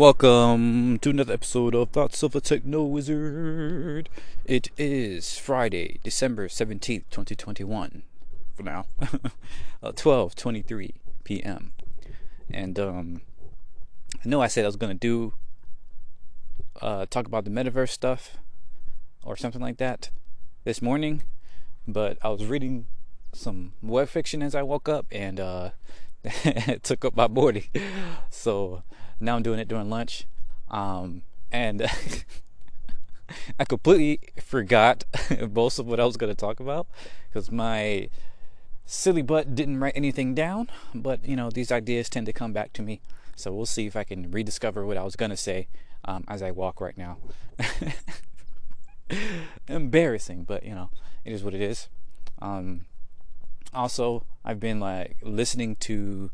Welcome to another episode of Thoughts of a Techno Wizard. It is Friday, December 17th, 2021. For now, 12:23 p.m. And um I know I said I was going to do uh talk about the metaverse stuff or something like that this morning, but I was reading some web fiction as I woke up and uh it took up my morning. So now I'm doing it during lunch. Um, and I completely forgot most of what I was going to talk about because my silly butt didn't write anything down. But, you know, these ideas tend to come back to me. So we'll see if I can rediscover what I was going to say um, as I walk right now. Embarrassing, but, you know, it is what it is. Um, also, I've been like listening to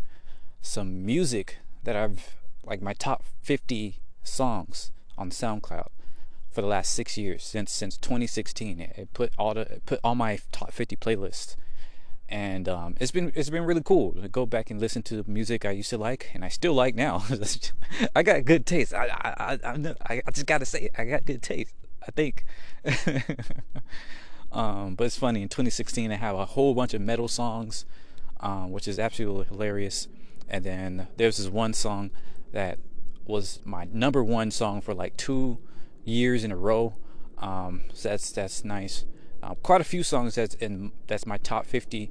some music that I've like my top 50 songs on SoundCloud for the last six years since since 2016. It, put all the it put all my top 50 playlists, and um, it's been it's been really cool to go back and listen to the music I used to like and I still like now. I got good taste. I I I, I, I just gotta say it. I got good taste. I think. um, but it's funny. In 2016, I have a whole bunch of metal songs, um, which is absolutely hilarious. And then there's this one song that was my number one song for like two years in a row. Um, so that's that's nice. Uh, quite a few songs that's in that's my top 50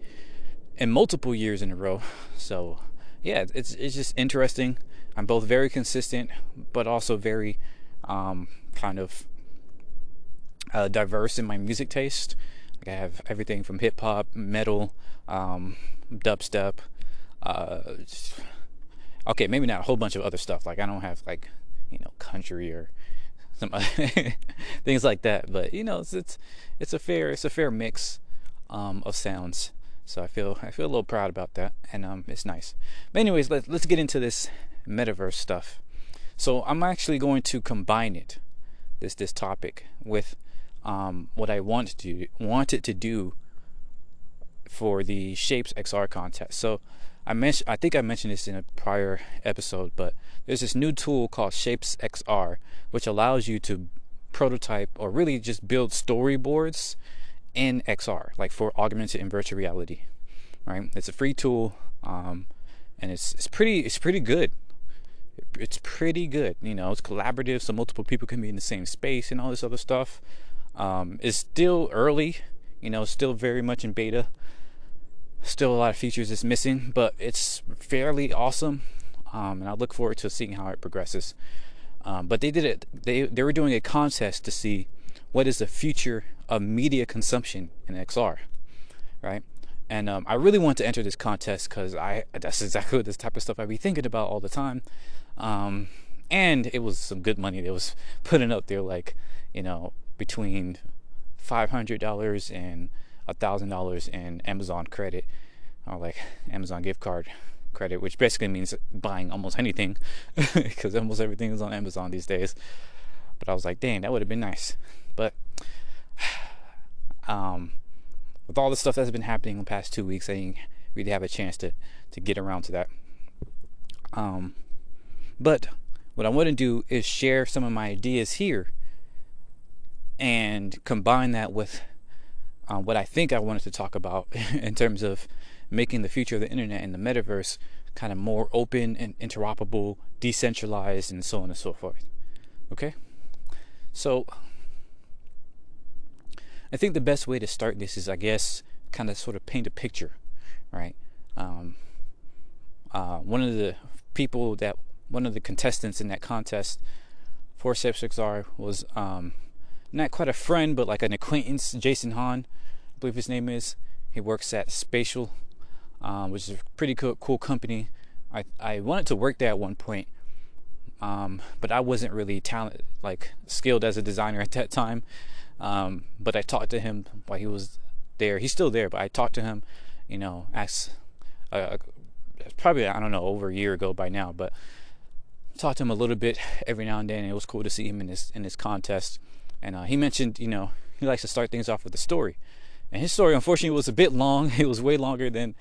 in multiple years in a row. So yeah, it's it's just interesting. I'm both very consistent, but also very um, kind of uh, diverse in my music taste. Like I have everything from hip hop, metal, um, dubstep. Uh, okay, maybe not a whole bunch of other stuff. Like I don't have like you know country or some other things like that. But you know, it's it's it's a fair it's a fair mix um, of sounds. So I feel I feel a little proud about that, and um, it's nice. But anyways, let let's get into this metaverse stuff. So I'm actually going to combine it, this this topic, with um, what I want to wanted to do for the Shapes XR contest. So I mentioned I think I mentioned this in a prior episode, but there's this new tool called Shapes XR, which allows you to prototype or really just build storyboards in XR, like for augmented and virtual reality. Right? It's a free tool, um, and it's it's pretty it's pretty good. It's pretty good. You know, it's collaborative, so multiple people can be in the same space and all this other stuff. Um, it's still early, you know, still very much in beta still a lot of features is missing, but it's fairly awesome. Um, and I look forward to seeing how it progresses. Um, but they did it. They they were doing a contest to see what is the future of media consumption in XR, right? And um, I really want to enter this contest because I that's exactly this type of stuff I be thinking about all the time. Um, and it was some good money that was putting up there, like you know between five hundred dollars and a thousand dollars in Amazon credit or like Amazon gift card credit, which basically means buying almost anything because almost everything is on Amazon these days. But I was like, dang, that would have been nice. But um, with all the stuff that's been happening in the past two weeks, I didn't really have a chance to to get around to that. Um, but what I want to do is share some of my ideas here and combine that with uh, what I think I wanted to talk about in terms of making the future of the internet and the metaverse kind of more open and interoperable, decentralized, and so on and so forth. Okay? So, I think the best way to start this is, I guess, kind of sort of paint a picture, right? Um, uh, one of the people that, one of the contestants in that contest for ShapesXR was um, not quite a friend, but like an acquaintance, Jason Hahn, I believe his name is. He works at Spatial, um, which is a pretty cool, cool company. I, I wanted to work there at one point, um, but I wasn't really talented, like skilled as a designer at that time. Um, but I talked to him while he was there. He's still there, but I talked to him, you know, as uh, probably I don't know over a year ago by now, but talked to him a little bit every now and then. And it was cool to see him in this in this contest. And uh, he mentioned, you know, he likes to start things off with a story. And his story, unfortunately, was a bit long. It was way longer than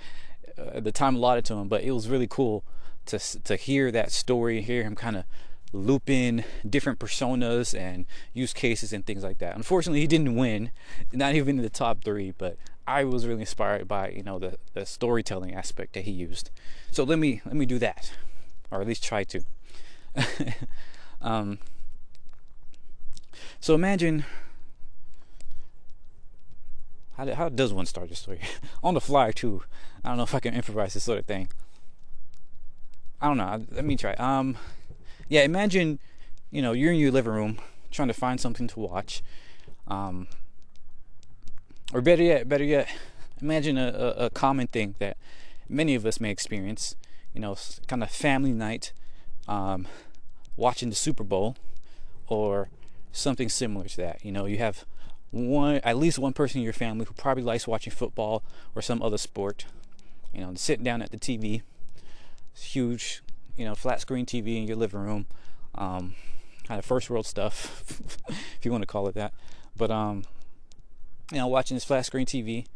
uh, the time allotted to him, but it was really cool to to hear that story, hear him kind of loop in different personas and use cases and things like that. Unfortunately, he didn't win, not even in the top three, but I was really inspired by you know the, the storytelling aspect that he used. So let me let me do that, or at least try to. um, so imagine how, how does one start a story on the fly too? I don't know if I can improvise this sort of thing. I don't know. Let me try. Um, yeah, imagine, you know, you're in your living room trying to find something to watch. Um, or better yet, better yet, imagine a, a, a common thing that many of us may experience. You know, kind of family night, um, watching the Super Bowl, or something similar to that. You know, you have one, at least one person in your family who probably likes watching football or some other sport. You know, sitting down at the TV, huge, you know, flat screen TV in your living room. Um, kind of first world stuff, if you want to call it that. But um, you know, watching this flat screen TV.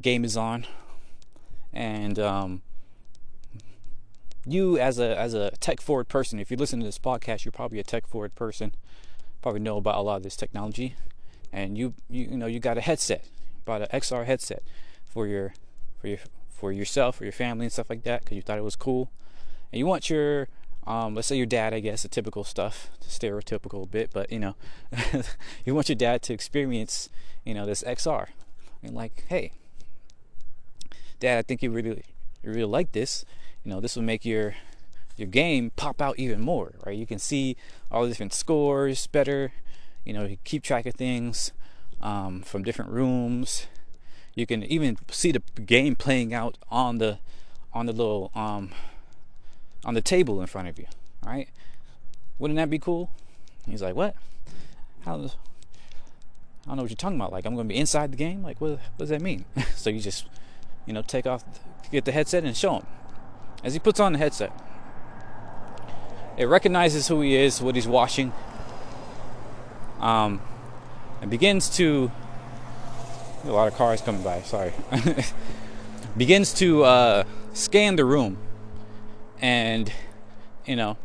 Game is on, and um, you as a as a tech forward person, if you listen to this podcast, you're probably a tech forward person. Probably know about a lot of this technology, and you you, you know you got a headset, bought an XR headset for your for your for yourself or your family and stuff like that because you thought it was cool, and you want your um, let's say your dad, I guess, the typical stuff, stereotypical bit, but you know, you want your dad to experience, you know, this XR, and like, hey, dad, I think you really, you really like this. You know, this will make your your game pop out even more, right? You can see all the different scores better. You know, you keep track of things um, from different rooms. You can even see the game playing out on the on the little um, on the table in front of you. Right, wouldn't that be cool? He's like, what? How? I don't know what you're talking about. Like, I'm going to be inside the game. Like, what, what does that mean? so you just, you know, take off, get the headset and show him. As he puts on the headset, it recognizes who he is, what he's watching, um, and begins to. A lot of cars coming by. Sorry. begins to uh, scan the room and you know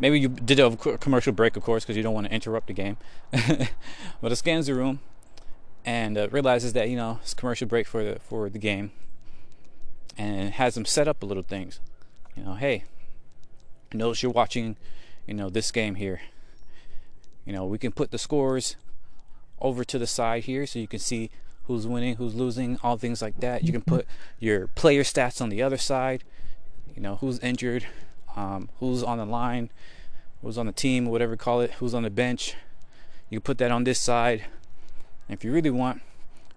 maybe you did a commercial break of course because you don't want to interrupt the game but it scans the room and uh, realizes that you know it's commercial break for the for the game and has them set up a little things you know hey notice you're watching you know this game here you know we can put the scores over to the side here so you can see who's winning who's losing all things like that you can put your player stats on the other side you know who's injured, um, who's on the line, who's on the team, whatever you call it, who's on the bench. You can put that on this side. And if you really want,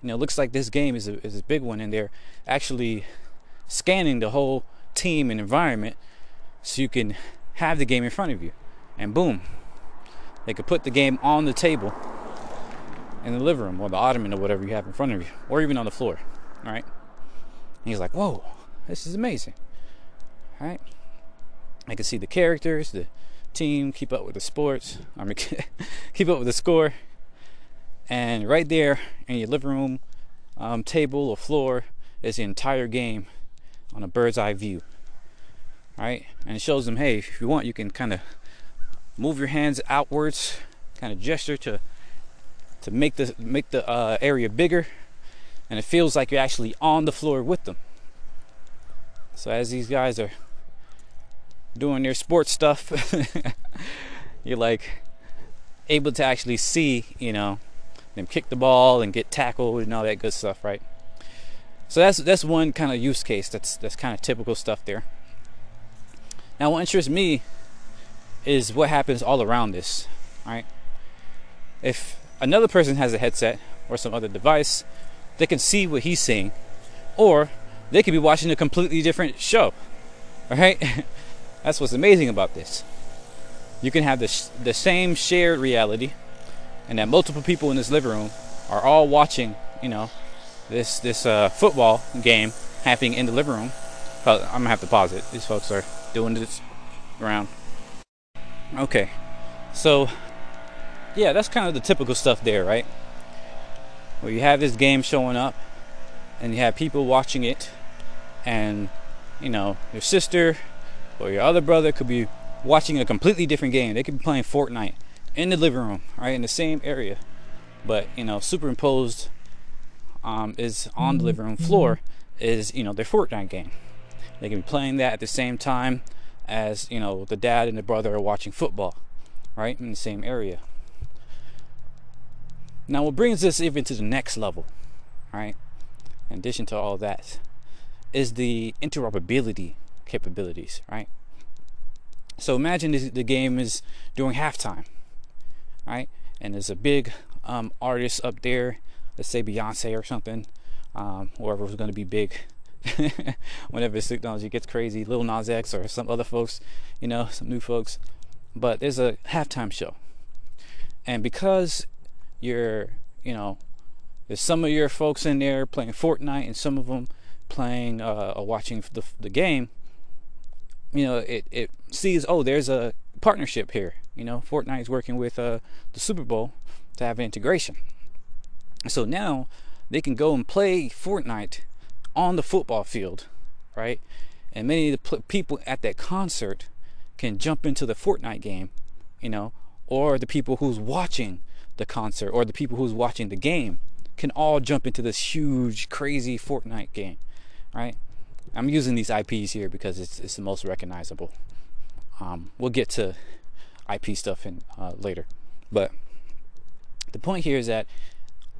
you know, it looks like this game is a, is a big one, and they're actually scanning the whole team and environment so you can have the game in front of you. And boom, they could put the game on the table in the living room or the ottoman or whatever you have in front of you, or even on the floor. All right. And he's like, whoa, this is amazing. All right. I can see the characters, the team, keep up with the sports, I mean, keep up with the score. And right there in your living room um, table or floor is the entire game on a bird's eye view. Right? And it shows them, hey, if you want, you can kind of move your hands outwards, kind of gesture to to make the make the uh, area bigger, and it feels like you're actually on the floor with them. So as these guys are doing their sports stuff, you're like able to actually see, you know, them kick the ball and get tackled and all that good stuff, right? So that's that's one kind of use case. That's that's kind of typical stuff there. Now, what interests me is what happens all around this, right? If another person has a headset or some other device, they can see what he's seeing, or they could be watching a completely different show, right? That's what's amazing about this. You can have the, the same shared reality, and that multiple people in this living room are all watching, you know, this this uh, football game happening in the living room. I'm gonna have to pause it. These folks are doing this around. Okay, so yeah, that's kind of the typical stuff there, right? Where you have this game showing up, and you have people watching it, and you know, your sister or your other brother could be watching a completely different game. They could be playing Fortnite in the living room, right, in the same area, but you know, superimposed um, is on the living room floor is you know their Fortnite game. They can be playing that at the same time as you know the dad and the brother are watching football, right, in the same area. Now, what brings this even to the next level, right? In addition to all that, is the interoperability capabilities, right? So imagine the game is doing halftime, right? And there's a big um, artist up there, let's say Beyonce or something, um, whoever was going to be big whenever this technology gets crazy, Lil Nas X or some other folks, you know, some new folks. But there's a halftime show, and because you're, you know, there's some of your folks in there playing Fortnite, and some of them playing uh, or watching the the game. You know, it it sees oh, there's a partnership here. You know, Fortnite is working with uh, the Super Bowl to have integration. So now they can go and play Fortnite on the football field, right? And many of the pl- people at that concert can jump into the Fortnite game, you know, or the people who's watching the concert or the people who's watching the game can all jump into this huge, crazy Fortnite game, right? I'm using these IPs here because it's, it's the most recognizable. Um, we'll get to IP stuff in uh, later, but the point here is that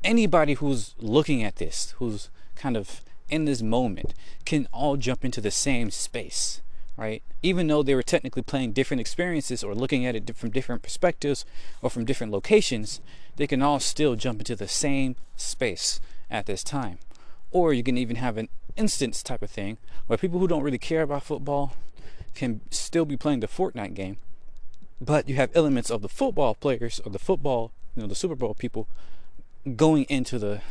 anybody who's looking at this, who's kind of in this moment can all jump into the same space, right? Even though they were technically playing different experiences or looking at it from different perspectives or from different locations, they can all still jump into the same space at this time. Or you can even have an instance type of thing where people who don't really care about football can still be playing the Fortnite game, but you have elements of the football players or the football, you know, the Super Bowl people going into the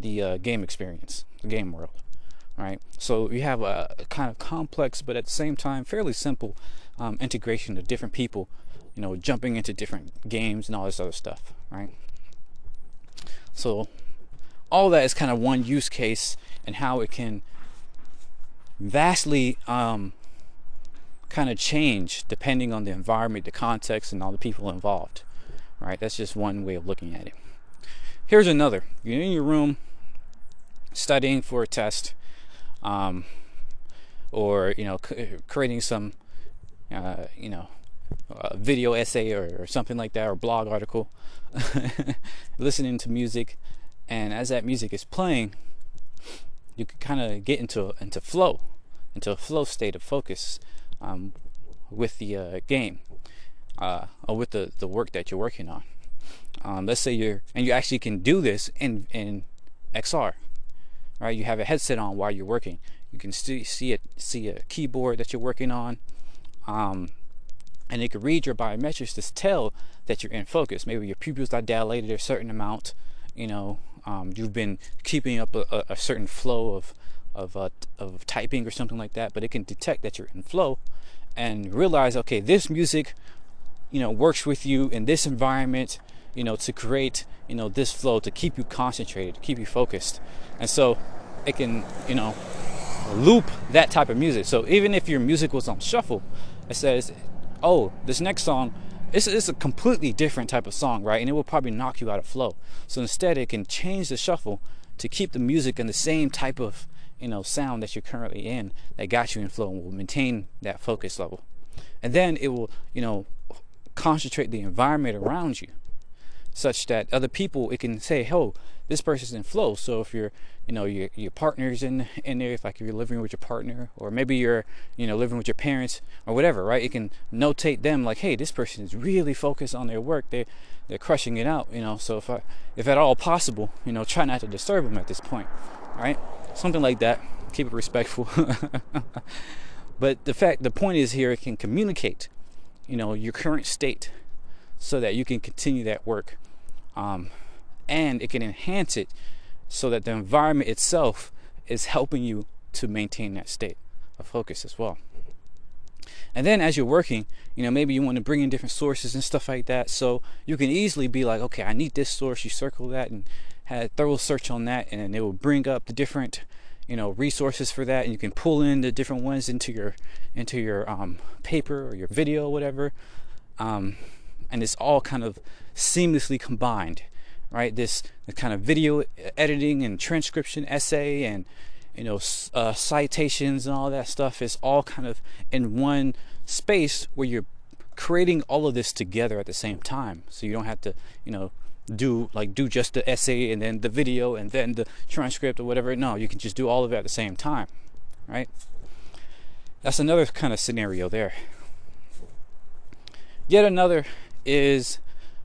the uh, game experience, the game world, right? So you have a, a, kind of complex, but at the same time fairly simple um, integration of different people, you know, jumping into different games and all this other stuff, right? So all that is kind of one use case and how it can vastly um, kind of change depending on the environment, the context, and all the people involved. Right? That's just one way of looking at it. Here's another. You're in your room studying for a test, um, or you know, c- creating some, uh, you know, video essay or, or, something like that, or blog article, listening to music, and as that music is playing, you can kind of get into into flow, into a flow state of focus um, with the uh, game, uh, or with the the work that you're working on. Um, let's say you're, and you actually can do this in in XR, right? You have a headset on while you're working. You can see see it, see a keyboard that you're working on, um, and it can read your biometrics to tell that you're in focus. Maybe your pupils are dilated a certain amount. You know, um, you've been keeping up a, a certain flow of of uh, of typing or something like that. But it can detect that you're in flow, and realize, okay, this music, you know, works with you in this environment you know, to create, you know, this flow to keep you concentrated, to keep you focused. And so it can, you know, loop that type of music. So even if your music was on shuffle, it says, oh, this next song, it's, it's a completely different type of song, right? And it will probably knock you out of flow. So instead, it can change the shuffle to keep the music in the same type of, you know, sound that you're currently in that got you in flow and will maintain that focus level. And then it will, you know, concentrate the environment around you such that other people it can say, "Oh, this person's in flow." So if you're, you know, your your partner's in in there, if like if you're living with your partner, or maybe you're, you know, living with your parents or whatever, right? It can notate them like, "Hey, this person is really focused on their work. They they're crushing it out." You know, so if I, if at all possible, you know, try not to disturb them at this point, right? Something like that. Keep it respectful. but the fact, the point is here, it can communicate, you know, your current state so that you can continue that work um, and it can enhance it so that the environment itself is helping you to maintain that state of focus as well. And then as you're working, you know, maybe you want to bring in different sources and stuff like that. So you can easily be like, okay, I need this source. You circle that and have a thorough search on that, and it will bring up the different, you know resources for that and you can pull in the different ones into your into your um, paper or your video or whatever um, and it's all kind of seamlessly combined right? This kind of video editing and transcription essay and you know uh, citations and all that stuff is all kind of in one space where you're creating all of this together at the same time. So you don't have to you know do like do just the essay and then the video and then the transcript or whatever. No you can just do all of it at the same time right? That's another kind of scenario there. Yet another is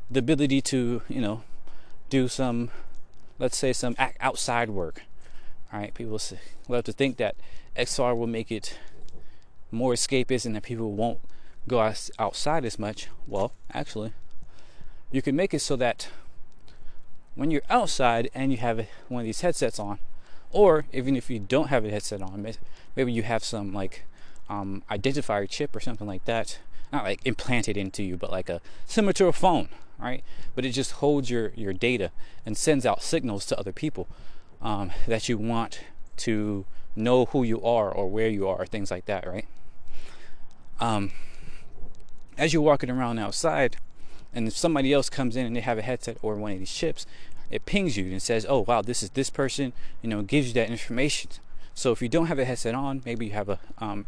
the ability to you know do some let's say some outside work all right people love to think that xr will make it more escapist and that people won't go outside as much. Well, actually, you can make it so that when you're outside and you have one of these headsets on, or even if you don't have a headset on, maybe you have some like um, identifier chip or something like that, not like implanted into you, but like a similar to a phone, right? But it just holds your your data and sends out signals to other people um, that you want to know who you are or where you are, things like that, right? Um, as you're walking around outside, and if somebody else comes in and they have a headset or one of these chips, it pings you and says, "Oh wow, this is this person." You know, gives you that information. So if you don't have a headset on, maybe you have a um,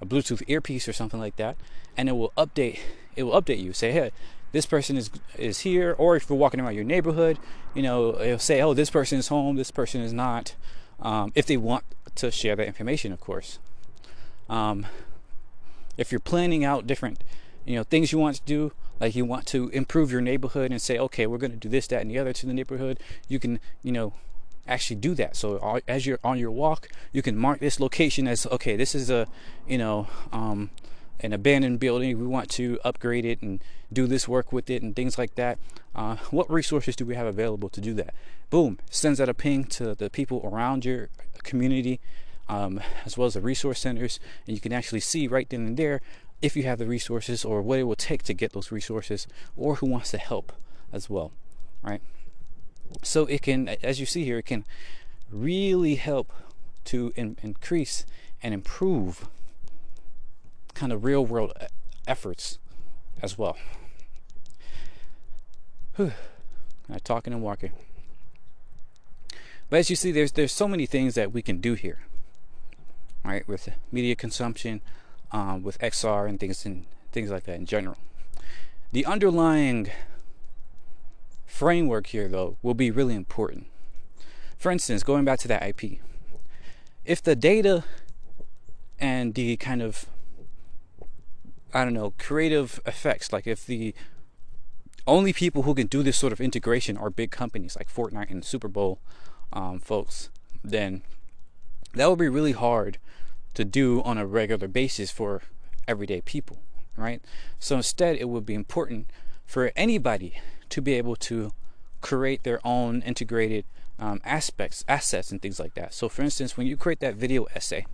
a Bluetooth earpiece or something like that, and it will update. It will update you. Say, "Hey, this person is is here." Or if you're walking around your neighborhood, you know, it'll say, "Oh, this person is home. This person is not." Um, if they want to share that information, of course. Um, if you're planning out different you know things you want to do like you want to improve your neighborhood and say okay we're going to do this that and the other to the neighborhood you can you know actually do that. So as you're on your walk you can mark this location as okay this is a you know um, an abandoned building. We want to upgrade it and do this work with it and things like that. Uh, what resources do we have available to do that? Boom sends out a ping to the people around your community um, as well as the resource centers, and you can actually see right then and there if you have the resources or what it will take to get those resources or who wants to help as well, right? So it can, as you see here, it can really help to in- increase and improve kind of real world efforts as well. Whew. Talking and walking. But as you see, there's there's so many things that we can do here right? With media consumption, um, with XR and things and things like that in general. The underlying framework here, though, will be really important. For instance, going back to that IP, if the data and the kind of I don't know creative effects, like if the only people who can do this sort of integration are big companies like Fortnite and Super Bowl um, folks, then that would be really hard to do on a regular basis for everyday people, right? So instead, it would be important for anybody to be able to create their own integrated um, aspects, assets, and things like that. So, for instance, when you create that video essay,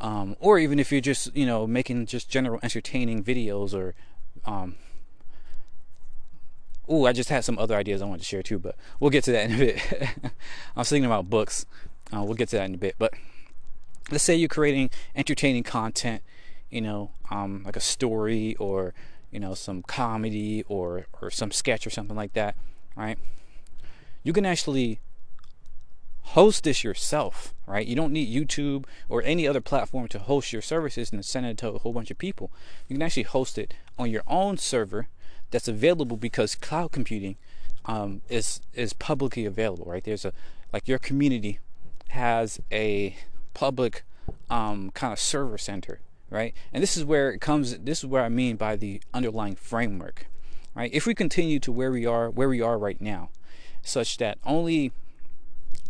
um, or even if you're just you know making just general entertaining videos, or um, oh, I just had some other ideas I wanted to share too, but we'll get to that in a bit. I was thinking about books. Uh, we'll get to that in a bit, but let's say you're creating entertaining content, you know, um, like a story or you know some comedy or or some sketch or something like that, right? You can actually host this yourself, right? You don't need YouTube or any other platform to host your services and send it to a whole bunch of people. You can actually host it on your own server that's available because cloud computing um, is is publicly available, right? There's a like your community has a public um, kind of server center, right? And this is where it comes. This is where I mean by the underlying framework, right? If we continue to where we are, where we are right now, such that only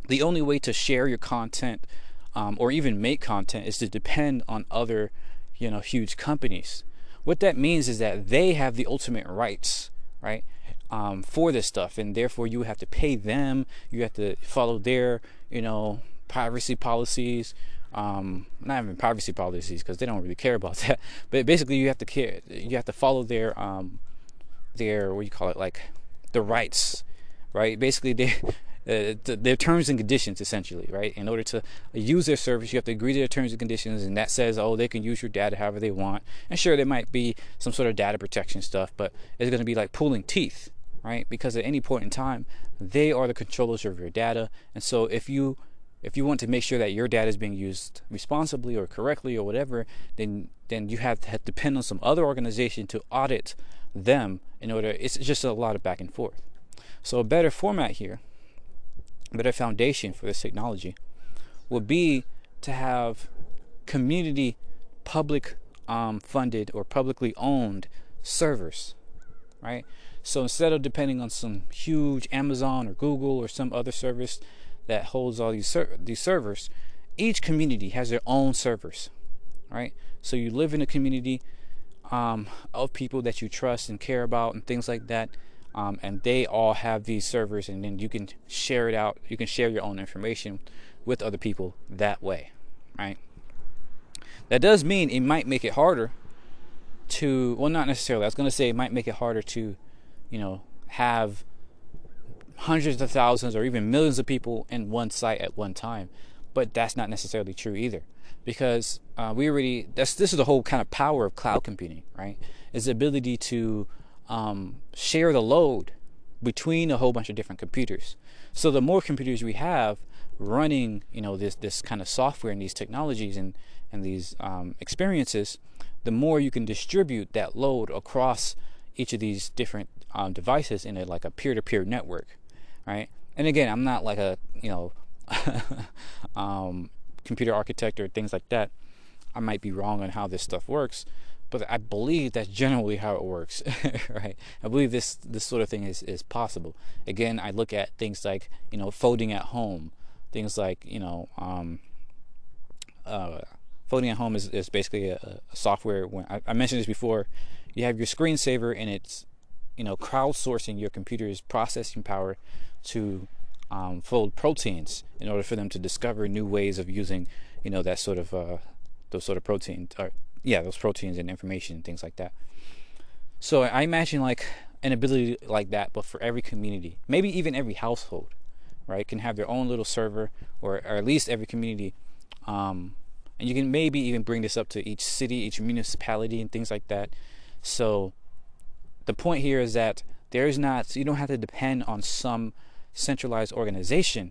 the only way to share your content um, or even make content is to depend on other, you know, huge companies. What that means is that they have the ultimate rights, right? Um, for this stuff, and therefore you have to pay them. You have to follow their, you know, privacy policies. Um, not even privacy policies because they don't really care about that. But basically, you have to care. You have to follow their um, their what do you call it like the rights, right? Basically, they uh, their terms and conditions essentially, right? In order to use their service, you have to agree to their terms and conditions, and that says, oh, they can use your data however they want. And sure, there might be some sort of data protection stuff, but it's going to be like pulling teeth, right? Because at any point in time, they are the controllers of your data, and so if you if you want to make sure that your data is being used responsibly or correctly or whatever, then then you have to depend on some other organization to audit them in order. It's just a lot of back and forth. So a better format here, a better foundation for this technology, would be to have community, public um, funded or publicly owned servers, right? So instead of depending on some huge Amazon or Google or some other service that holds all these ser- these servers, each community has their own servers, right? So you live in a community um, of people that you trust and care about and things like that, um, and they all have these servers, and then you can share it out. You can share your own information with other people that way, right? That does mean it might make it harder to, well, not necessarily. I was going to say it might make it harder to, you know, have hundreds of thousands or even millions of people in one site at one time. But that's not necessarily true either, because uh, we already that's this is the whole kind of power of cloud computing, right? Is the ability to um, share the load between a whole bunch of different computers. So the more computers we have running, you know, this this kind of software and these technologies and and these um, experiences, the more you can distribute that load across each of these different um, devices in a like a peer-to-peer network right? And again, I'm not like a you know um, computer architect or things like that. I might be wrong on how this stuff works, but I believe that's generally how it works, right? I believe this this sort of thing is is possible. Again, I look at things like you know folding at home, things like you know. Um, uh, folding at home is, is basically a, a software. When I, I mentioned this before, you have your screensaver and it's you know crowdsourcing your computer's processing power to um, fold proteins in order for them to discover new ways of using, you know, that sort of uh, those sort of proteins, or yeah, those proteins and information and things like that. So I imagine like an ability like that, but for every community, maybe even every household, right, can have their own little server, or, or at least every community. Um, and you can maybe even bring this up to each city, each municipality, and things like that. So the point here is that there is not, you don't have to depend on some centralized organization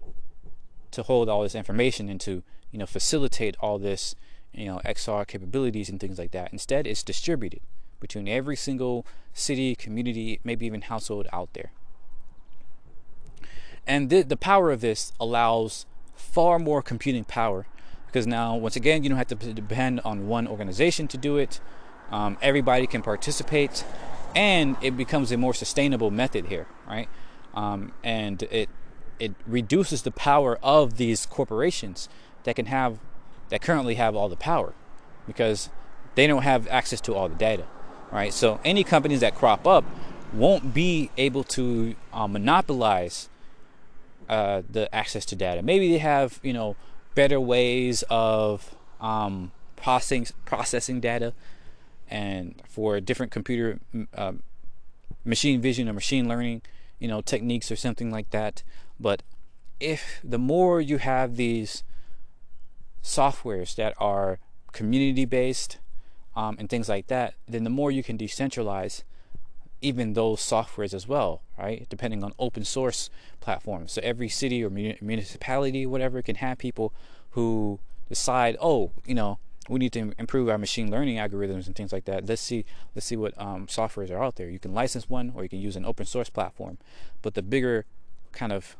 to hold all this information and to you know facilitate all this you know XR capabilities and things like that. Instead, it's distributed between every single city, community, maybe even household out there. And the, the power of this allows far more computing power because now, once again, you don't have to depend on one organization to do it. Um, everybody can participate, and it becomes a more sustainable method here, right? Um, and it it reduces the power of these corporations that can have that currently have all the power because they don't have access to all the data right? So any companies that crop up won't be able to uh, monopolize uh, the access to data. Maybe they have you know better ways of um, processing processing data and for different computer uh, machine vision or machine learning you know techniques or something like that. But if the more you have these softwares that are community based um, and things like that then the more you can decentralize even those softwares as well right? Depending on open source platforms. So every city or municipality whatever can have people who decide oh you know we need to improve our machine learning algorithms and things like that. Let's see, let's see what um, softwares are out there. You can license one, or you can use an open source platform. But the bigger kind of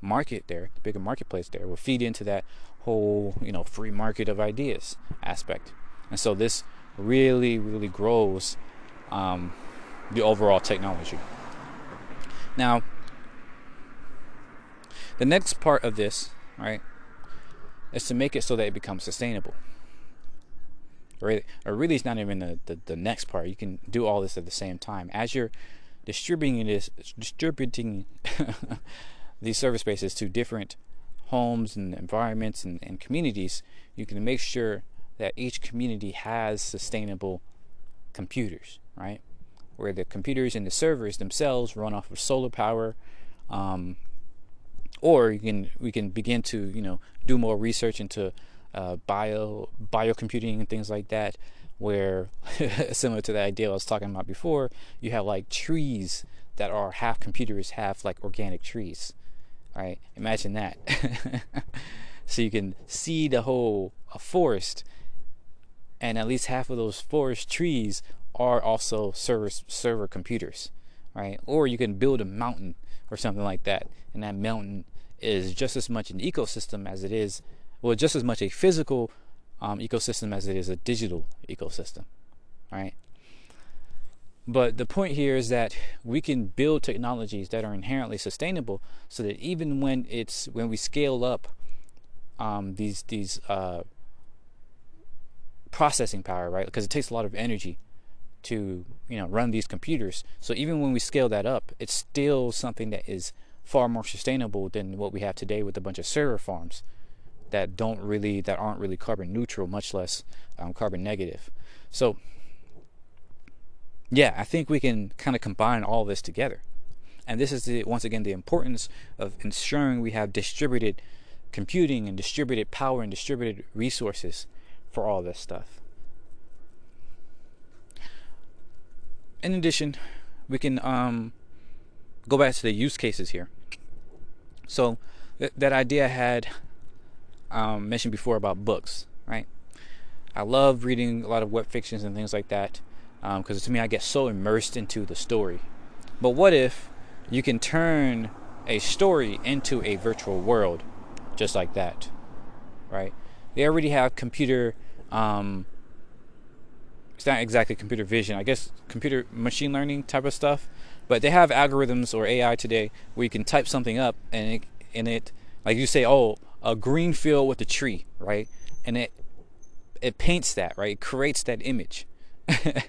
market there, the bigger marketplace there, will feed into that whole you know free market of ideas aspect. And so this really, really grows um, the overall technology. Now, the next part of this, right, is to make it so that it becomes sustainable or, or really it's not even the, the, the next part. You can do all this at the same time. As you're distributing this distributing these service spaces to different homes and environments and, and communities you can make sure that each community has sustainable computers right? Where the computers and the servers themselves run off of solar power um, or you can we can begin to you know do more research into uh, bio biocomputing and things like that where similar to the idea I was talking about before you have like trees that are half computers half like organic trees right? Imagine that. So you can see the whole forest and at least half of those forest trees are also server server computers right? Or you can build a mountain or something like that and that mountain is just as much an ecosystem as it is, well, just as much a physical um, ecosystem as it is a digital ecosystem, right? But the point here is that we can build technologies that are inherently sustainable, so that even when it's when we scale up um, these these uh, processing power, right? Because it takes a lot of energy to you know run these computers. So even when we scale that up, it's still something that is far more sustainable than what we have today with a bunch of server farms that don't really that aren't really carbon neutral much less um, carbon negative. So yeah i think we can kind of combine all this together. And this is the, once again the importance of ensuring we have distributed computing and distributed power and distributed resources for all this stuff. In addition we can um, go back to the use cases here. So th- that idea I had um, mentioned before about books, right? I love reading a lot of web fictions and things like that because um, to me I get so immersed into the story. But what if you can turn a story into a virtual world just like that, right? They already have computer. Um, it's not exactly computer vision. I guess computer machine learning type of stuff but they have algorithms or AI today where you can type something up and it, and it like you say, oh, a green field with a tree, right? And it it paints that, right? It creates that image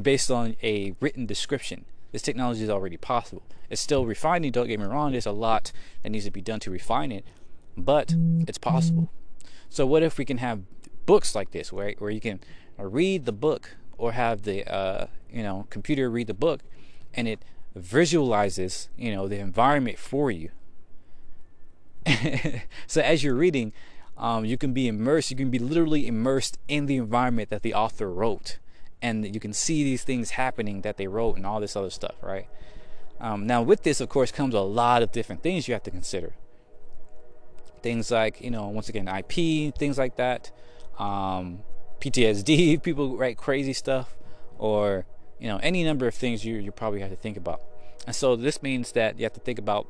based on a written description. This technology is already possible. It's still refining, don't get me wrong, there's a lot that needs to be done to refine it, but it's possible. So what if we can have books like this, where where you can read the book or have the uh, you know computer read the book, and it visualizes, you know, the environment for you. so as you're reading, um, you can be immersed. You can be literally immersed in the environment that the author wrote, and you can see these things happening that they wrote and all this other stuff, right? Um, now, with this, of course, comes a lot of different things you have to consider. Things like, you know, once again, IP, things like that, um, PTSD, people write crazy stuff, or you know any number of things you you probably have to think about and so this means that you have to think about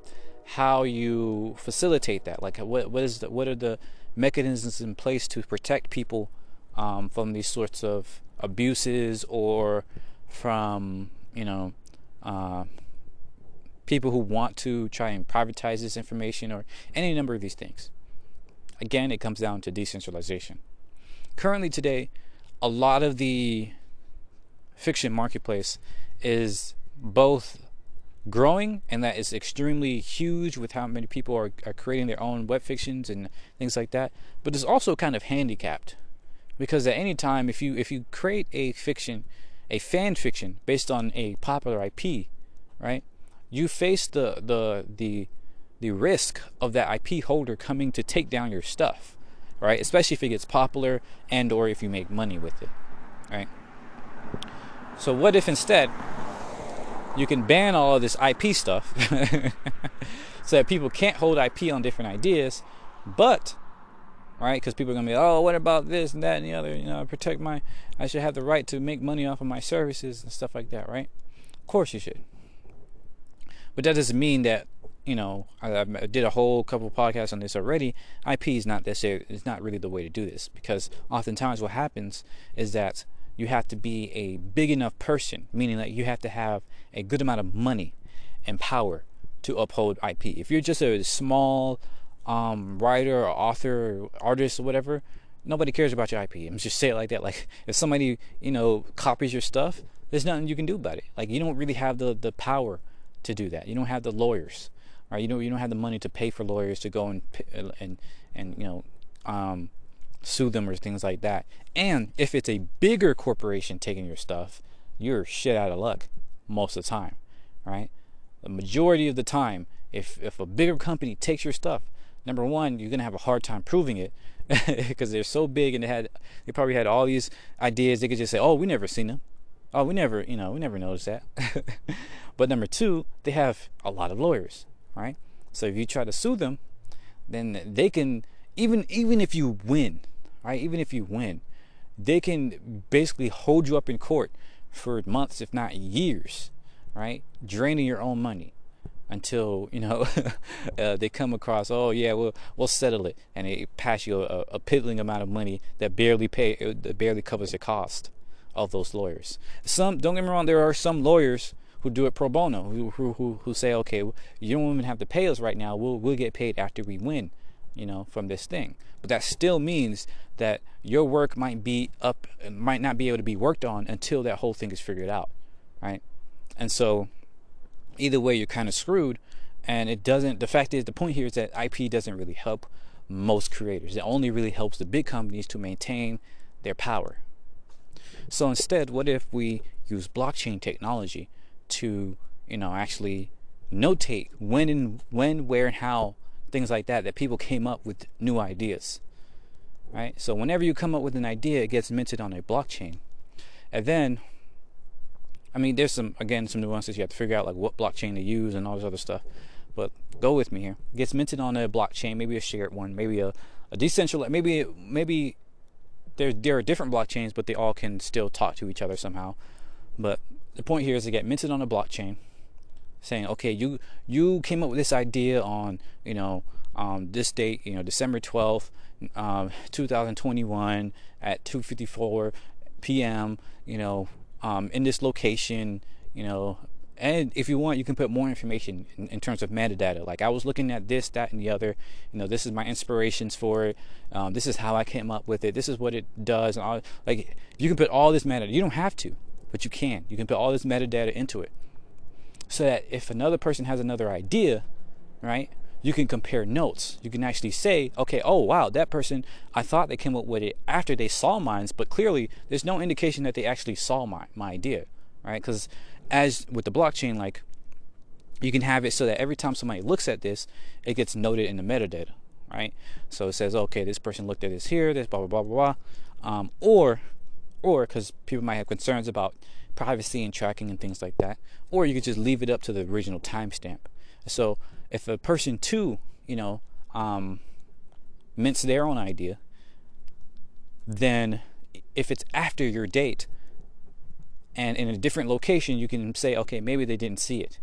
how you facilitate that? Like what what is the, what are the mechanisms in place to protect people um, from these sorts of abuses or from you know uh, people who want to try and privatize this information or any number of these things? Again it comes down to decentralization. Currently today a lot of the fiction marketplace is both growing and that is extremely huge with how many people are, are creating their own web fictions and things like that. But it's also kind of handicapped because at any time if you if you create a fiction a fan fiction based on a popular IP right you face the the the the risk of that IP holder coming to take down your stuff right especially if it gets popular and or if you make money with it right? So what if instead you can ban all of this IP stuff so that people can't hold IP on different ideas, but right because people are gonna be oh what about this and that and the other? You know protect my I should have the right to make money off of my services and stuff like that right? Of course you should. But that doesn't mean that you know I, I did a whole couple podcasts on this already. IP is not necessarily it's not really the way to do this because oftentimes what happens is that you have to be a big enough person, meaning that you have to have a good amount of money and power to uphold IP. If you're just a small um, writer or author or artist or whatever, nobody cares about your IP. I'm just say it like that. Like if somebody you know copies your stuff, there's nothing you can do about it. Like you don't really have the the power to do that. You don't have the lawyers, right? You don't you don't have the money to pay for lawyers to go and and and you know um, sue them or things like that. And if it's a bigger corporation taking your stuff, you're shit out of luck most of the time, right? The majority of the time, if if a bigger company takes your stuff, number one, you're gonna have a hard time proving it because they're so big and they had they probably had all these ideas. They could just say, "Oh, we never seen them. Oh, we never, you know, we never noticed that." but number two, they have a lot of lawyers, right? So if you try to sue them, then they can even even if you win, right? Even if you win, they can basically hold you up in court for months, if not years, right? Draining your own money until you know uh, they come across oh yeah we'll we'll settle it and they pass you a, a piddling amount of money that barely pay uh, that barely covers the cost of those lawyers some don't get me wrong there are some lawyers who do it pro bono who who who, who say okay you don't even have to pay us right now we'll we'll get paid after we win you know from this thing. But that still means that your work might be up might not be able to be worked on until that whole thing is figured out right? And so either way you're kind of screwed. And it doesn't the fact is the point here is that ip doesn't really help most creators. It only really helps the big companies to maintain their power. So instead what if we use blockchain technology to you know actually notate when and when where and how things like that that people came up with new ideas right so whenever you come up with an idea it gets minted on a blockchain and then I mean, there's some again some nuances you have to figure out like what blockchain to use and all this other stuff. But go with me here. It gets minted on a blockchain, maybe a shared one, maybe a, a decentralized, maybe maybe there there are different blockchains, but they all can still talk to each other somehow. But the point here is to get minted on a blockchain, saying, okay, you you came up with this idea on you know um, this date, you know December twelfth, um, 2021 at 2:54 p.m. You know um, in this location, you know, and if you want, you can put more information in, in, terms of metadata. Like I was looking at this, that, and the other. You know, this is my inspirations for it. Um, this is how I came up with it. This is what it does. And all, like you can put all this metadata. You don't have to, but you can. You can put all this metadata into it, so that if another person has another idea, right, you can compare notes. You can actually say, okay, oh wow, that person, I thought they came up with it after they saw mine, but clearly there's no indication that they actually saw my, my idea, right? Because as with the blockchain, like you can have it so that every time somebody looks at this, it gets noted in the metadata, right? So it says, okay, this person looked at this here, this blah blah blah blah, blah. Um, or, or because people might have concerns about privacy and tracking and things like that, or you could just leave it up to the original timestamp. So if a person too, you know, um, mints their own idea, then if it's after your date and in a different location, you can say, okay, maybe they didn't see it,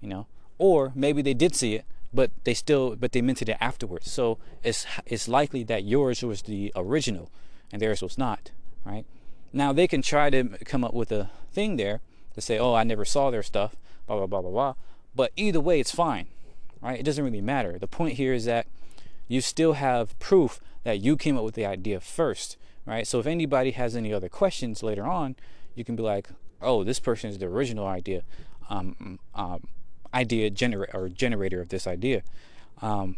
you know, or maybe they did see it, but they still, but they minted it afterwards. So it's it's likely that yours was the original and theirs was not, right? Now they can try to come up with a thing there to say, oh, I never saw their stuff, blah blah blah blah blah. But either way, it's fine right? It doesn't really matter. The point here is that you still have proof that you came up with the idea first, right? So if anybody has any other questions later on, you can be like, "Oh, this person is the original idea, um, um, idea generator or generator of this idea," um,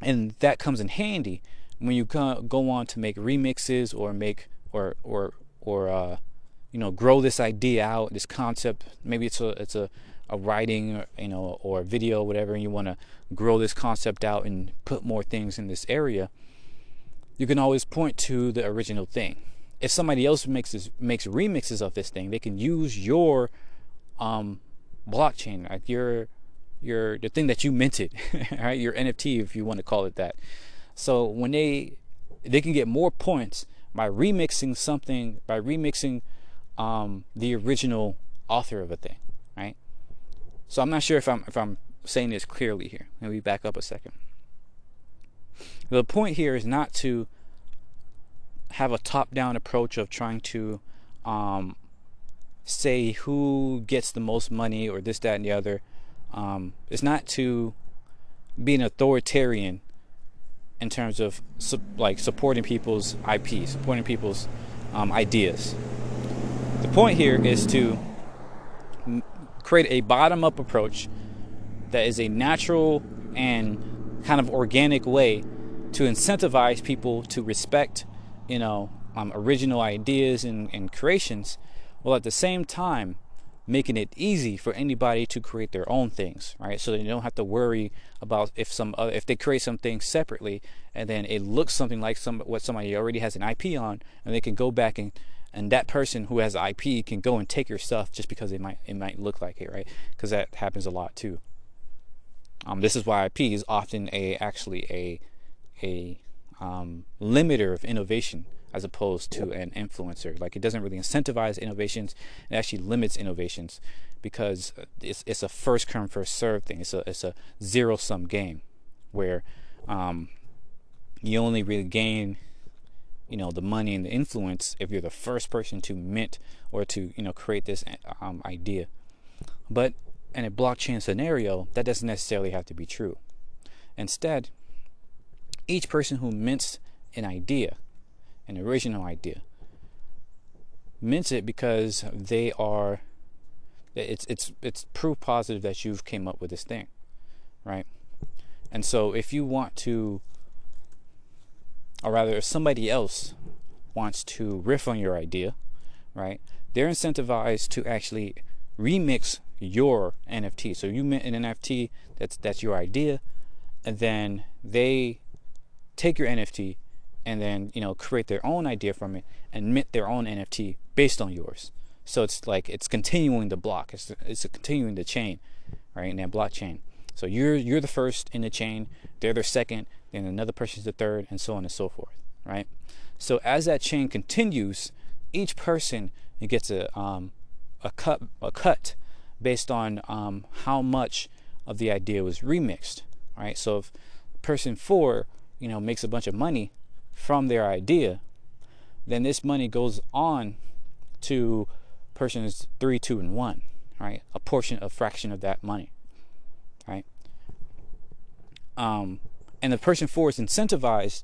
and that comes in handy when you go on to make remixes or make or or or uh, you know grow this idea out, this concept. Maybe it's a it's a a writing, you know, or a video, whatever, and you want to grow this concept out and put more things in this area, you can always point to the original thing. If somebody else makes this, makes remixes of this thing, they can use your um, blockchain, like your your the thing that you minted, right? Your NFT, if you want to call it that. So when they they can get more points by remixing something, by remixing um, the original author of a thing, right? So I'm not sure if I'm if I'm saying this clearly here. Let me back up a second. The point here is not to have a top-down approach of trying to um, say who gets the most money or this, that, and the other. Um, it's not to be an authoritarian in terms of like supporting people's IP, supporting people's um, ideas. The point here is to create a bottom up approach that is a natural and kind of organic way to incentivize people to respect, you know, um, original ideas and, and creations, while at the same time making it easy for anybody to create their own things, right? So they don't have to worry about if some other, if they create something separately and then it looks something like some what somebody already has an IP on, and they can go back and and that person who has IP can go and take your stuff just because it might it might look like it, right? Because that happens a lot too. Um, this is why IP is often a actually a a um, limiter of innovation as opposed to an influencer. Like it doesn't really incentivize innovations; it actually limits innovations because it's it's a first come first serve thing. It's a it's a zero sum game where um, you only really gain you know the money and the influence if you're the first person to mint or to you know create this um, idea but in a blockchain scenario that doesn't necessarily have to be true instead each person who mints an idea an original idea. Mints it because they are it's it's it's proof positive that you've came up with this thing, right? And so if you want to or rather if somebody else wants to riff on your idea, right? They're incentivized to actually remix your NFT. So you mint an NFT that's that's your idea, and then they take your NFT and then you know create their own idea from it and mint their own NFT based on yours. So it's like it's continuing the block. It's it's continuing the chain, right? In that blockchain. So you're you're the first in the chain. They're the second. Then another person's the third, and so on and so forth, right? So as that chain continues, each person gets a um, a cut a cut based on um, how much of the idea was remixed, right? So if person four, you know, makes a bunch of money from their idea, then this money goes on to persons three, two, and one, right? A portion, a fraction of that money, right? Um, and the person four is incentivized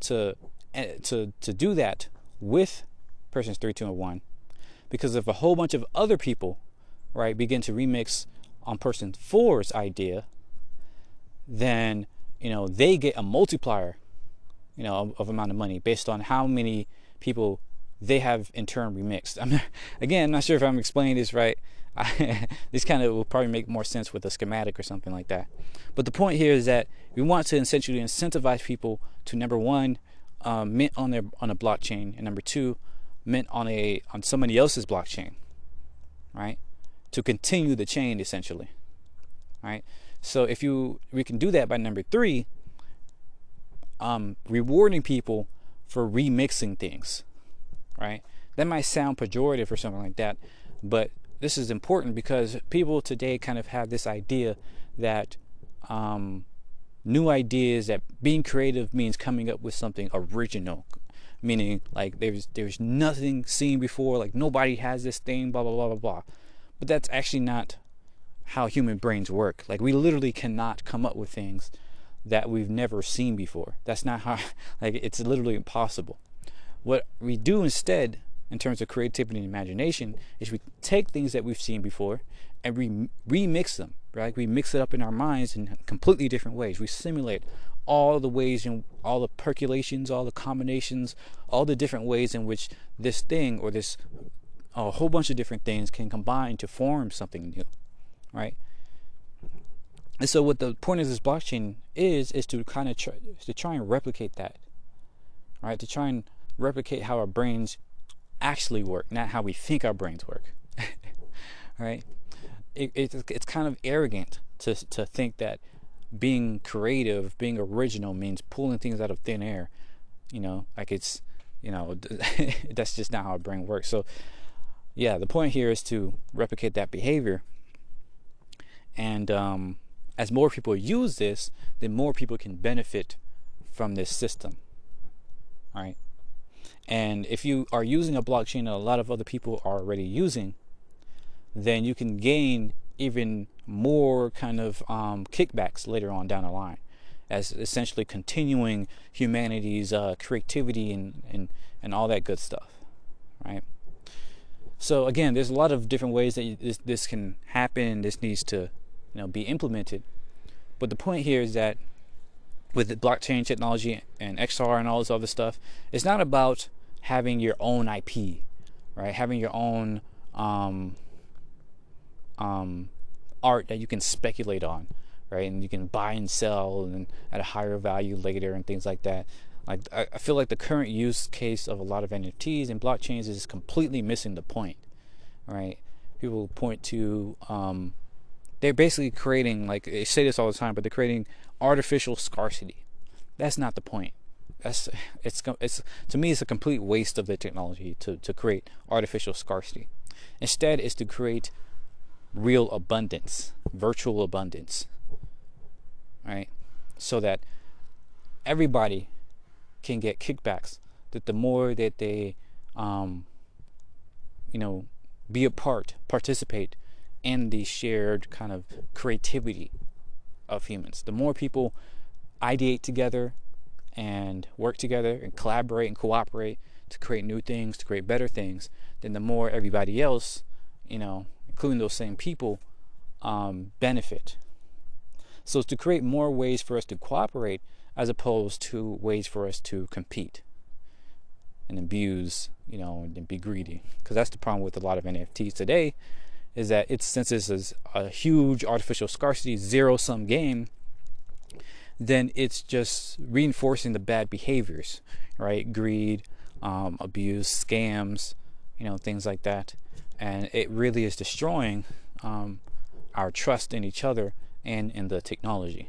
to eh, to to do that with persons three, two, and one, because if a whole bunch of other people, right, begin to remix on person four's idea, then you know they get a multiplier you know, of, of amount of money based on how many people they have in turn remixed. I'm again, I'm not sure if I'm explaining this right. I, this kind of will probably make more sense with a schematic or something like that. But the point here is that we want to essentially incentivize people to number one, um, mint on their on a blockchain, and number two, mint on a on somebody else's blockchain, right? To continue the chain essentially, right? So if you we can do that by number three, um, rewarding people for remixing things, right? That might sound pejorative or something like that, but this is important because people today kind of have this idea that um, new ideas that being creative means coming up with something original, meaning like there's there's nothing seen before, like nobody has this thing, blah blah blah blah blah. But that's actually not how human brains work. Like we literally cannot come up with things that we've never seen before. That's not how, like, it's literally impossible. What we do instead, in terms of creativity and imagination, is we take things that we've seen before and we remix them, right? We mix it up in our minds in completely different ways. We simulate all the ways and all the percolations, all the combinations, all the different ways in which this thing or this a whole bunch of different things can combine to form something new, right? And so what the point of this blockchain is is to kind of try, to try and replicate that, right? To try and replicate how our brains actually work, not how we think our brains work, right? It, it's it's kind of arrogant to to think that being creative, being original means pulling things out of thin air, you know, like it's you know that's just not how our brain works. So yeah, the point here is to replicate that behavior and um as more people use this, then more people can benefit from this system. All right. And if you are using a blockchain that a lot of other people are already using, then you can gain even more kind of um, kickbacks later on down the line as essentially continuing humanity's uh, creativity and, and, and all that good stuff, right? So again, there's a lot of different ways that this, this can happen. This needs to you know be implemented. But the point here is that with blockchain technology and XR and all this other stuff, it's not about having your own IP, right? Having your own um, um, art that you can speculate on, right? And you can buy and sell and at a higher value later and things like that. Like I, I feel like the current use case of a lot of NFTs and blockchains is completely missing the point, right? People point to um, they're basically creating like they say this all the time, but they're creating artificial scarcity. That's not the point. That's it's it's to me it's a complete waste of the technology to to create artificial scarcity. Instead, is to create real abundance, virtual abundance, right? So that everybody can get kickbacks. That the more that they, um, you know, be a part, participate in the shared kind of creativity of humans, the more people ideate together and work together and collaborate and cooperate to create new things, to create better things, then the more everybody else, you know, including those same people, um, benefit. So to create more ways for us to cooperate as opposed to ways for us to compete and abuse, you know, and be greedy. Because that's the problem with a lot of NFTs today, is that it's since this is a huge artificial scarcity zero sum game, then it's just reinforcing the bad behaviors, right? Greed, um, abuse, scams, you know, things like that. And it really is destroying um, our trust in each other and in the technology.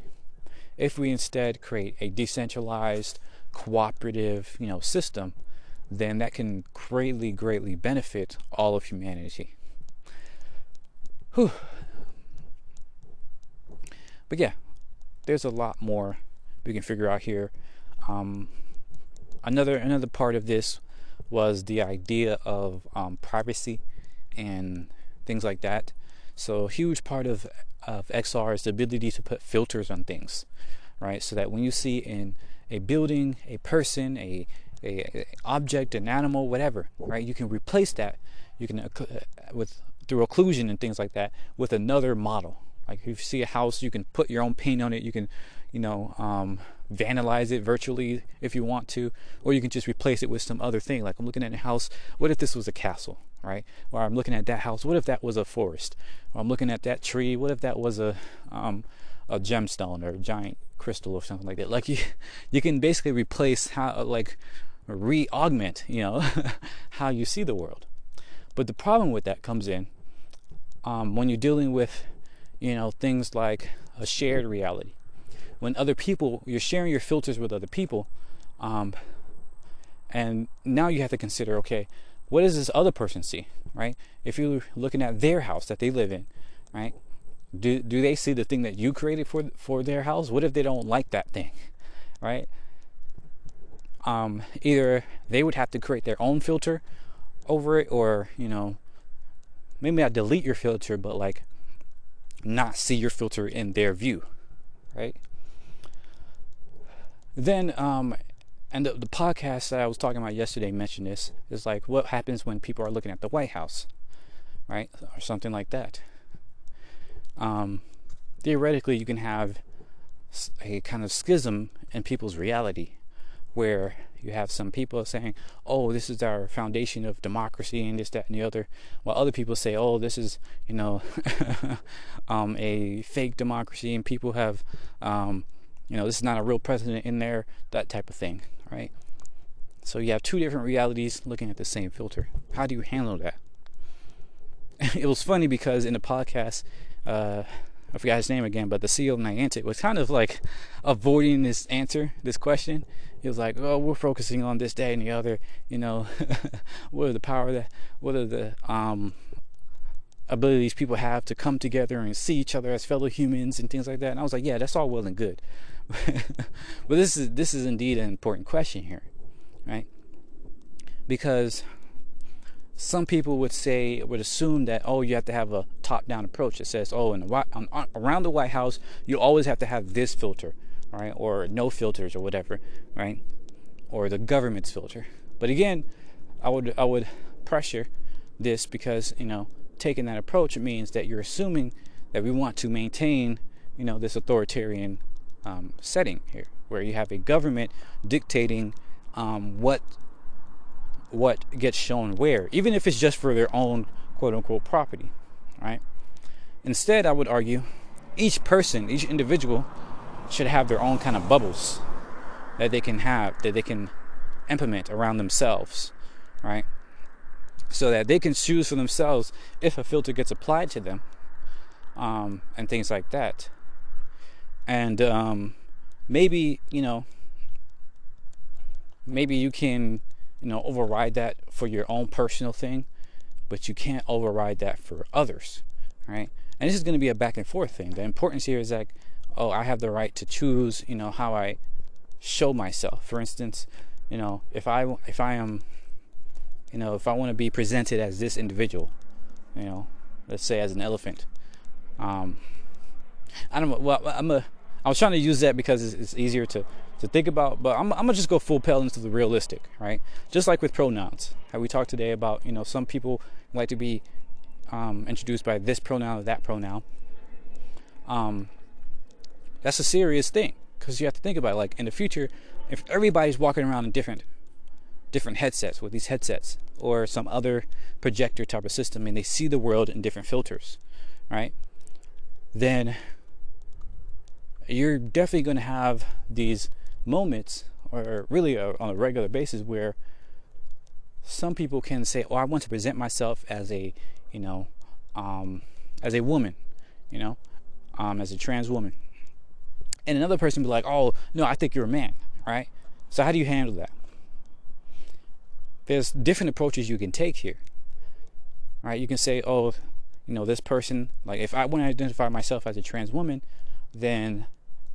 If we instead create a decentralized, cooperative, you know, system, then that can greatly, greatly benefit all of humanity. Whew. But yeah, there's a lot more we can figure out here. Um, another another part of this was the idea of um, privacy and things like that. So a huge part of of XR is the ability to put filters on things, right? So that when you see in a building, a person, a, a, a object, an animal, whatever, right? You can replace that. You can uh, with through occlusion and things like that with another model, like if you see a house, you can put your own paint on it. You can, you know, um, vandalize it virtually if you want to, or you can just replace it with some other thing. Like I'm looking at a house. What if this was a castle, right? Or I'm looking at that house. What if that was a forest? Or I'm looking at that tree. What if that was a um, a gemstone or a giant crystal or something like that? Like you, you can basically replace how like re-augment, you know, how you see the world. But the problem with that comes in um, when you're dealing with you know, things like a shared reality. When other people, you're sharing your filters with other people, um, and now you have to consider, okay, what does this other person see, right? If you're looking at their house that they live in, right? Do do they see the thing that you created for for their house? What if they don't like that thing, right? Um, either they would have to create their own filter over it, or you know, maybe not delete your filter, but like not see your filter in their view, right? Then, um, and the, the podcast that I was talking about yesterday mentioned this is like what happens when people are looking at the White House, right, or something like that. Um, theoretically, you can have a kind of schism in people's reality, where you have some people saying, "Oh, this is our foundation of democracy and this, that, and the other," while other people say, "Oh, this is you know um, a fake democracy," and people have, um, you know, this is not a real president in there, that type of thing, right? So you have two different realities looking at the same filter. How do you handle that? it was funny because in the podcast, uh, I forgot his name again, but the CEO of Niantic was kind of like avoiding this answer, this question. He was like, "Oh, we're focusing on this, day, and the other. You know, what are the power that, what are the um, abilities people have to come together and see each other as fellow humans and things like that." And I was like, "Yeah, that's all well and good, but this is this is indeed an important question here, right? Because some people would say would assume that oh you have to have a top-down approach that says oh in the on, on, around the White House you always have to have this filter, right, or no filters or whatever, right, or the government's filter. But again, I would I would pressure this because you know taking that approach means that you're assuming that we want to maintain you know this authoritarian um, setting here where you have a government dictating um, what what gets shown where, even if it's just for their own quote unquote property, right? Instead, I would argue each person, each individual should have their own kind of bubbles that they can have, that they can implement around themselves, right? So that they can choose for themselves if a filter gets applied to them um, and things like that. And um, maybe, you know, maybe you can, you know, override that for your own personal thing, but you can't override that for others, right? And this is going to be a back and forth thing. The importance here is that, oh, I have the right to choose, you know, how I show myself. For instance, you know, if I if I am, you know, if I want to be presented as this individual, you know, let's say as an elephant, um, I don't know. Well, I'm a. I was trying to use that because it's, it's easier to to think about, but I'm, I'm gonna just go full pell into the realistic, right? Just like with pronouns, how we talked today about, you know, some people like to be um, introduced by this pronoun or that pronoun. Um, that's a serious thing because you have to think about it. like in the future, if everybody's walking around in different different headsets with these headsets or some other projector type of system and they see the world in different filters, right? Then you're definitely going to have these moments or really uh, on a regular basis where some people can say, "Oh, I want to present myself as a you know, um, as a woman, you know, um, as a trans woman. And another person be like, oh, no, I think you're a man, right? So how do you handle that? There's different approaches you can take here, right? You can say, oh, you know, this person, like if I want to identify myself as a trans woman, then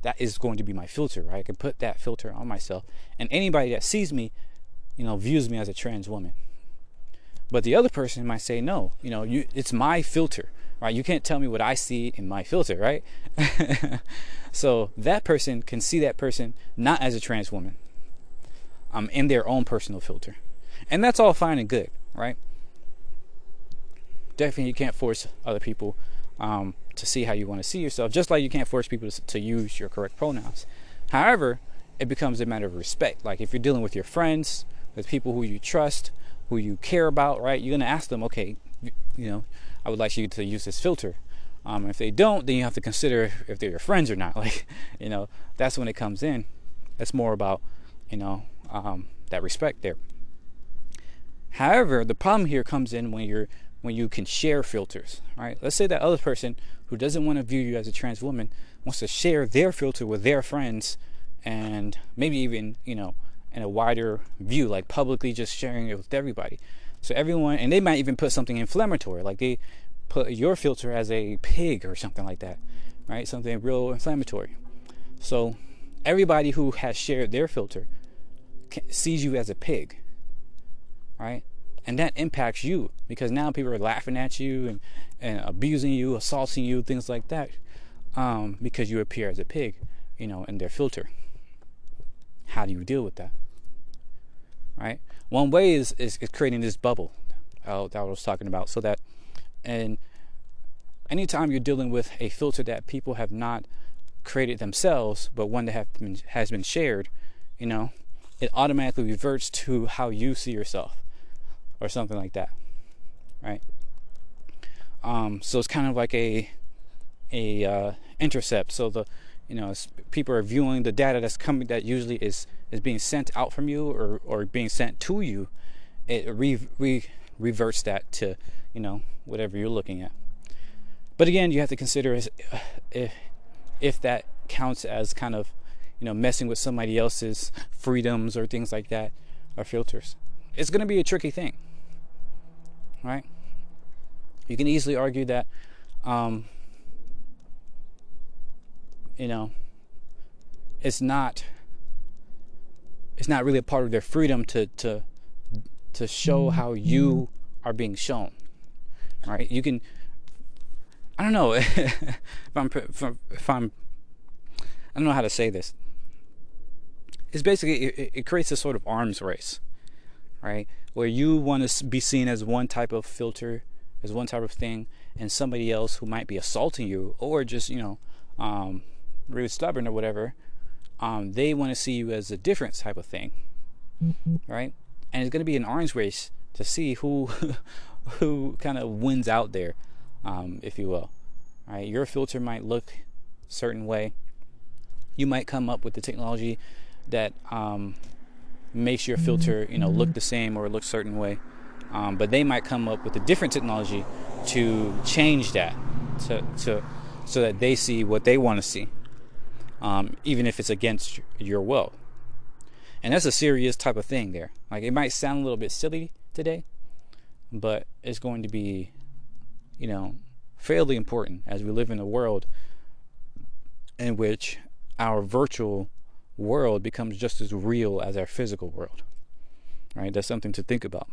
that is going to be my filter, right? I can put that filter on myself, and anybody that sees me, you know, views me as a trans woman. But the other person might say, no, you know, you, it's my filter, right? You can't tell me what I see in my filter, right? so that person can see that person not as a trans woman, um, in their own personal filter. And that's all fine and good, right? Definitely, you can't force other people um, to see how you want to see yourself, just like you can't force people to, to use your correct pronouns. However, it becomes a matter of respect. Like if you're dealing with your friends, with people who you trust, who you care about, right? You're gonna ask them, okay, you know, I would like you to use this filter. Um, if they don't, then you have to consider if they're your friends or not. Like, you know, that's when it comes in. That's more about, you know, um, that respect there. However, the problem here comes in when you're when you can share filters, right? Let's say that other person who doesn't want to view you as a trans woman wants to share their filter with their friends and maybe even, you know, in a wider view, like publicly just sharing it with everybody. So everyone, and they might even put something inflammatory, like they put your filter as a pig or something like that, right? Something real inflammatory. So everybody who has shared their filter sees you as a pig, right? And that impacts you because now people are laughing at you and, and abusing you, assaulting you, things like that, um, because you appear as a pig, you know, in their filter. How do you deal with that? right? One way is, is, is creating this bubble uh, that I was talking about, so that and anytime you're dealing with a filter that people have not created themselves, but one that have been, has been shared, you know, it automatically reverts to how you see yourself, or something like that, right? Um, so it's kind of like a a uh, intercept. So the you know people are viewing the data that's coming that usually is is being sent out from you or, or being sent to you, it re, re, reverts that to, you know, whatever you're looking at. But again, you have to consider if, if that counts as kind of, you know, messing with somebody else's freedoms or things like that or filters. It's going to be a tricky thing, right? You can easily argue that, um, you know, it's not it's not really a part of their freedom to to to show mm-hmm. how you are being shown right? You can i don't know if i'm if i'm i don't know how to say this. It's basically it, it creates a sort of arms race right? Where you want to be seen as one type of filter as one type of thing and somebody else who might be assaulting you or just you know um, really stubborn or whatever um, they want to see you as a different type of thing, right? And it's going to be an arms race to see who who kind of wins out there, um, if you will, Right? Your filter might look certain way. You might come up with the technology that um, makes your filter, you know, look the same or look certain way. Um, but they might come up with a different technology to change that, to, to so that they see what they want to see, um, even if it's against your will. And that's a serious type of thing there. Like it might sound a little bit silly today, but it's going to be, you know, fairly important as we live in a world in which our virtual world becomes just as real as our physical world. Right? That's something to think about.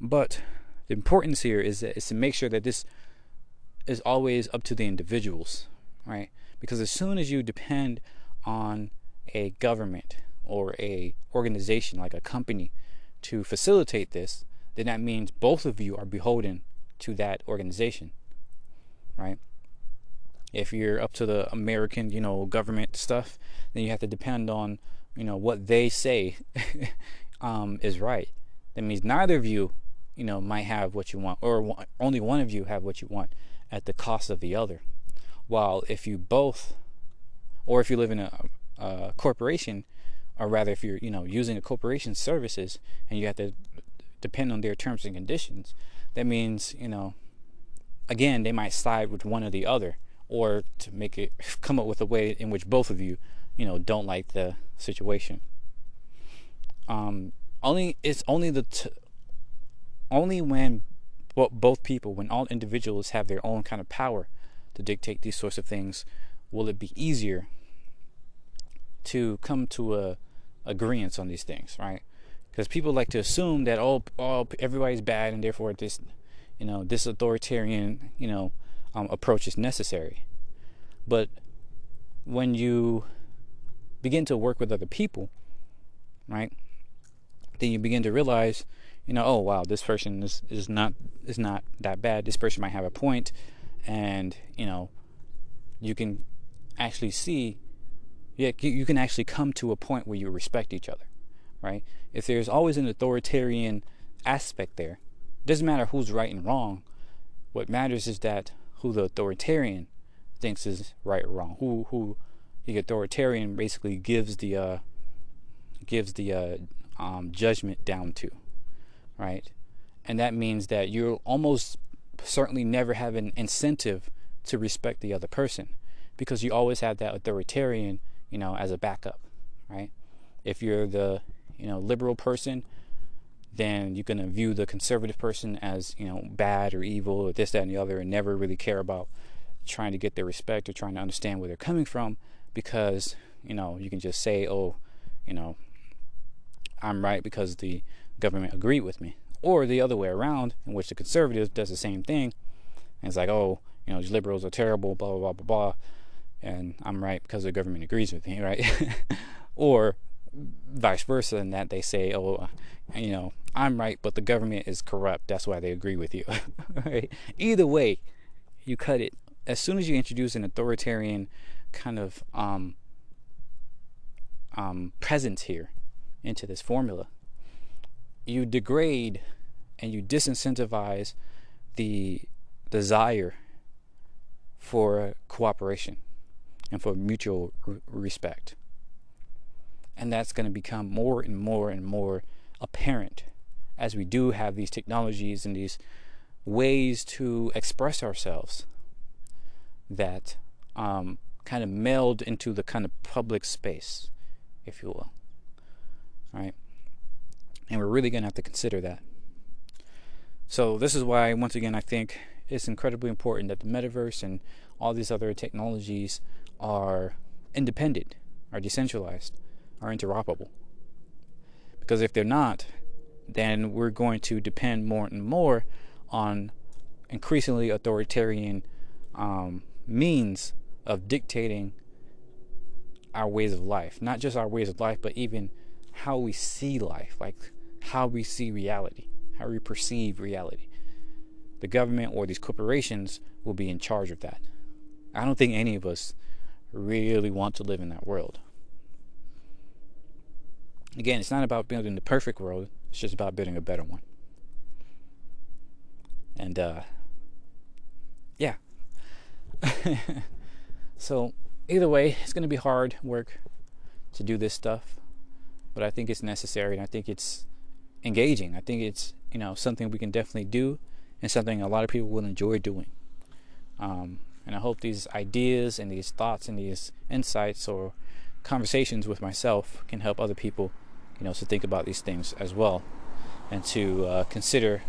But the importance here is is to make sure that this is always up to the individuals, right? Because as soon as you depend on a government or a organization like a company to facilitate this, then that means both of you are beholden to that organization, right? If you're up to the American, you know, government stuff, then you have to depend on, you know, what they say um, is right. That means neither of you, you know, might have what you want, or only one of you have what you want at the cost of the other. While if you both, or if you live in a, a corporation, or rather if you're, you know, using a corporation's services and you have to depend on their terms and conditions, that means, you know, again, they might side with one or the other, or to make it come up with a way in which both of you, you know, don't like the situation. Um, only it's only the t- only when both people, when all individuals have their own kind of power to dictate these sorts of things, will it be easier to come to a agreement on these things, right? because people like to assume that all, oh everybody's bad and therefore this you know this authoritarian you know um, approach is necessary. But when you begin to work with other people right then you begin to realize you know oh wow this person is, is not is not that bad. This person might have a point and you know you can actually see yeah you can actually come to a point where you respect each other right? If there's always an authoritarian aspect there, doesn't matter who's right and wrong. What matters is that who the authoritarian thinks is right or wrong. Who who the authoritarian basically gives the uh, gives the uh, um, judgment down to, right? And that means that you're almost certainly never have an incentive to respect the other person because you always have that authoritarian, you know, as a backup, right? If you're the you know liberal person, then you're gonna view the conservative person as you know bad or evil or this that and the other, and never really care about trying to get their respect or trying to understand where they're coming from because you know you can just say oh you know I'm right because the government agreed with me or the other way around in which the conservative does the same thing and it's like oh you know these liberals are terrible blah blah blah blah blah and I'm right because the government agrees with me right or vice versa in that they say, oh, you know, I'm right, but the government is corrupt. That's why they agree with you. right? Either way, you cut it. As soon as you introduce an authoritarian kind of um, um, presence here into this formula, you degrade and you disincentivize the desire for cooperation and for mutual respect. And that's going to become more and more and more apparent as we do have these technologies and these ways to express ourselves that um, kind of meld into the kind of public space, if you will. All right? And we're really going to have to consider that. So, this is why, once again, I think it's incredibly important that the metaverse and all these other technologies are independent, are decentralized, are interoperable. Because if they're not, then we're going to depend more and more on increasingly authoritarian um, means of dictating our ways of life. Not just our ways of life, but even how we see life, like how we see reality, how we perceive reality. The government or these corporations will be in charge of that. I don't think any of us really want to live in that world. Again, it's not about building the perfect world, it's just about building a better one. And uh, yeah, so, either way, it's going to be hard work to do this stuff, but I think it's necessary and I think it's engaging. I think it's, you know, something we can definitely do and something a lot of people will enjoy doing. Um, and I hope these ideas and these thoughts and these insights or conversations with myself can help other people, you know, to think about these things as well and to uh, consider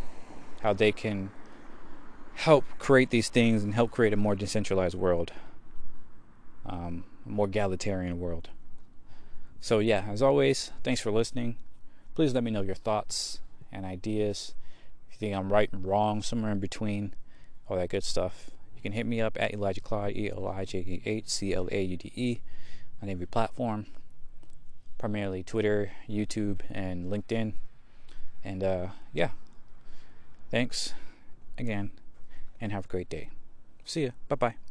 how they can help create these things and help create a more decentralized world, um, a more egalitarian world. So, yeah, as always, thanks for listening. Please let me know your thoughts and ideas. If you think I'm right and wrong, somewhere in between, all that good stuff. You can hit me up at Elijah Claude, E L I J E H C L A U D E, on every platform, primarily Twitter, YouTube, and LinkedIn. And uh, yeah, thanks again, and have a great day. See ya. Bye bye.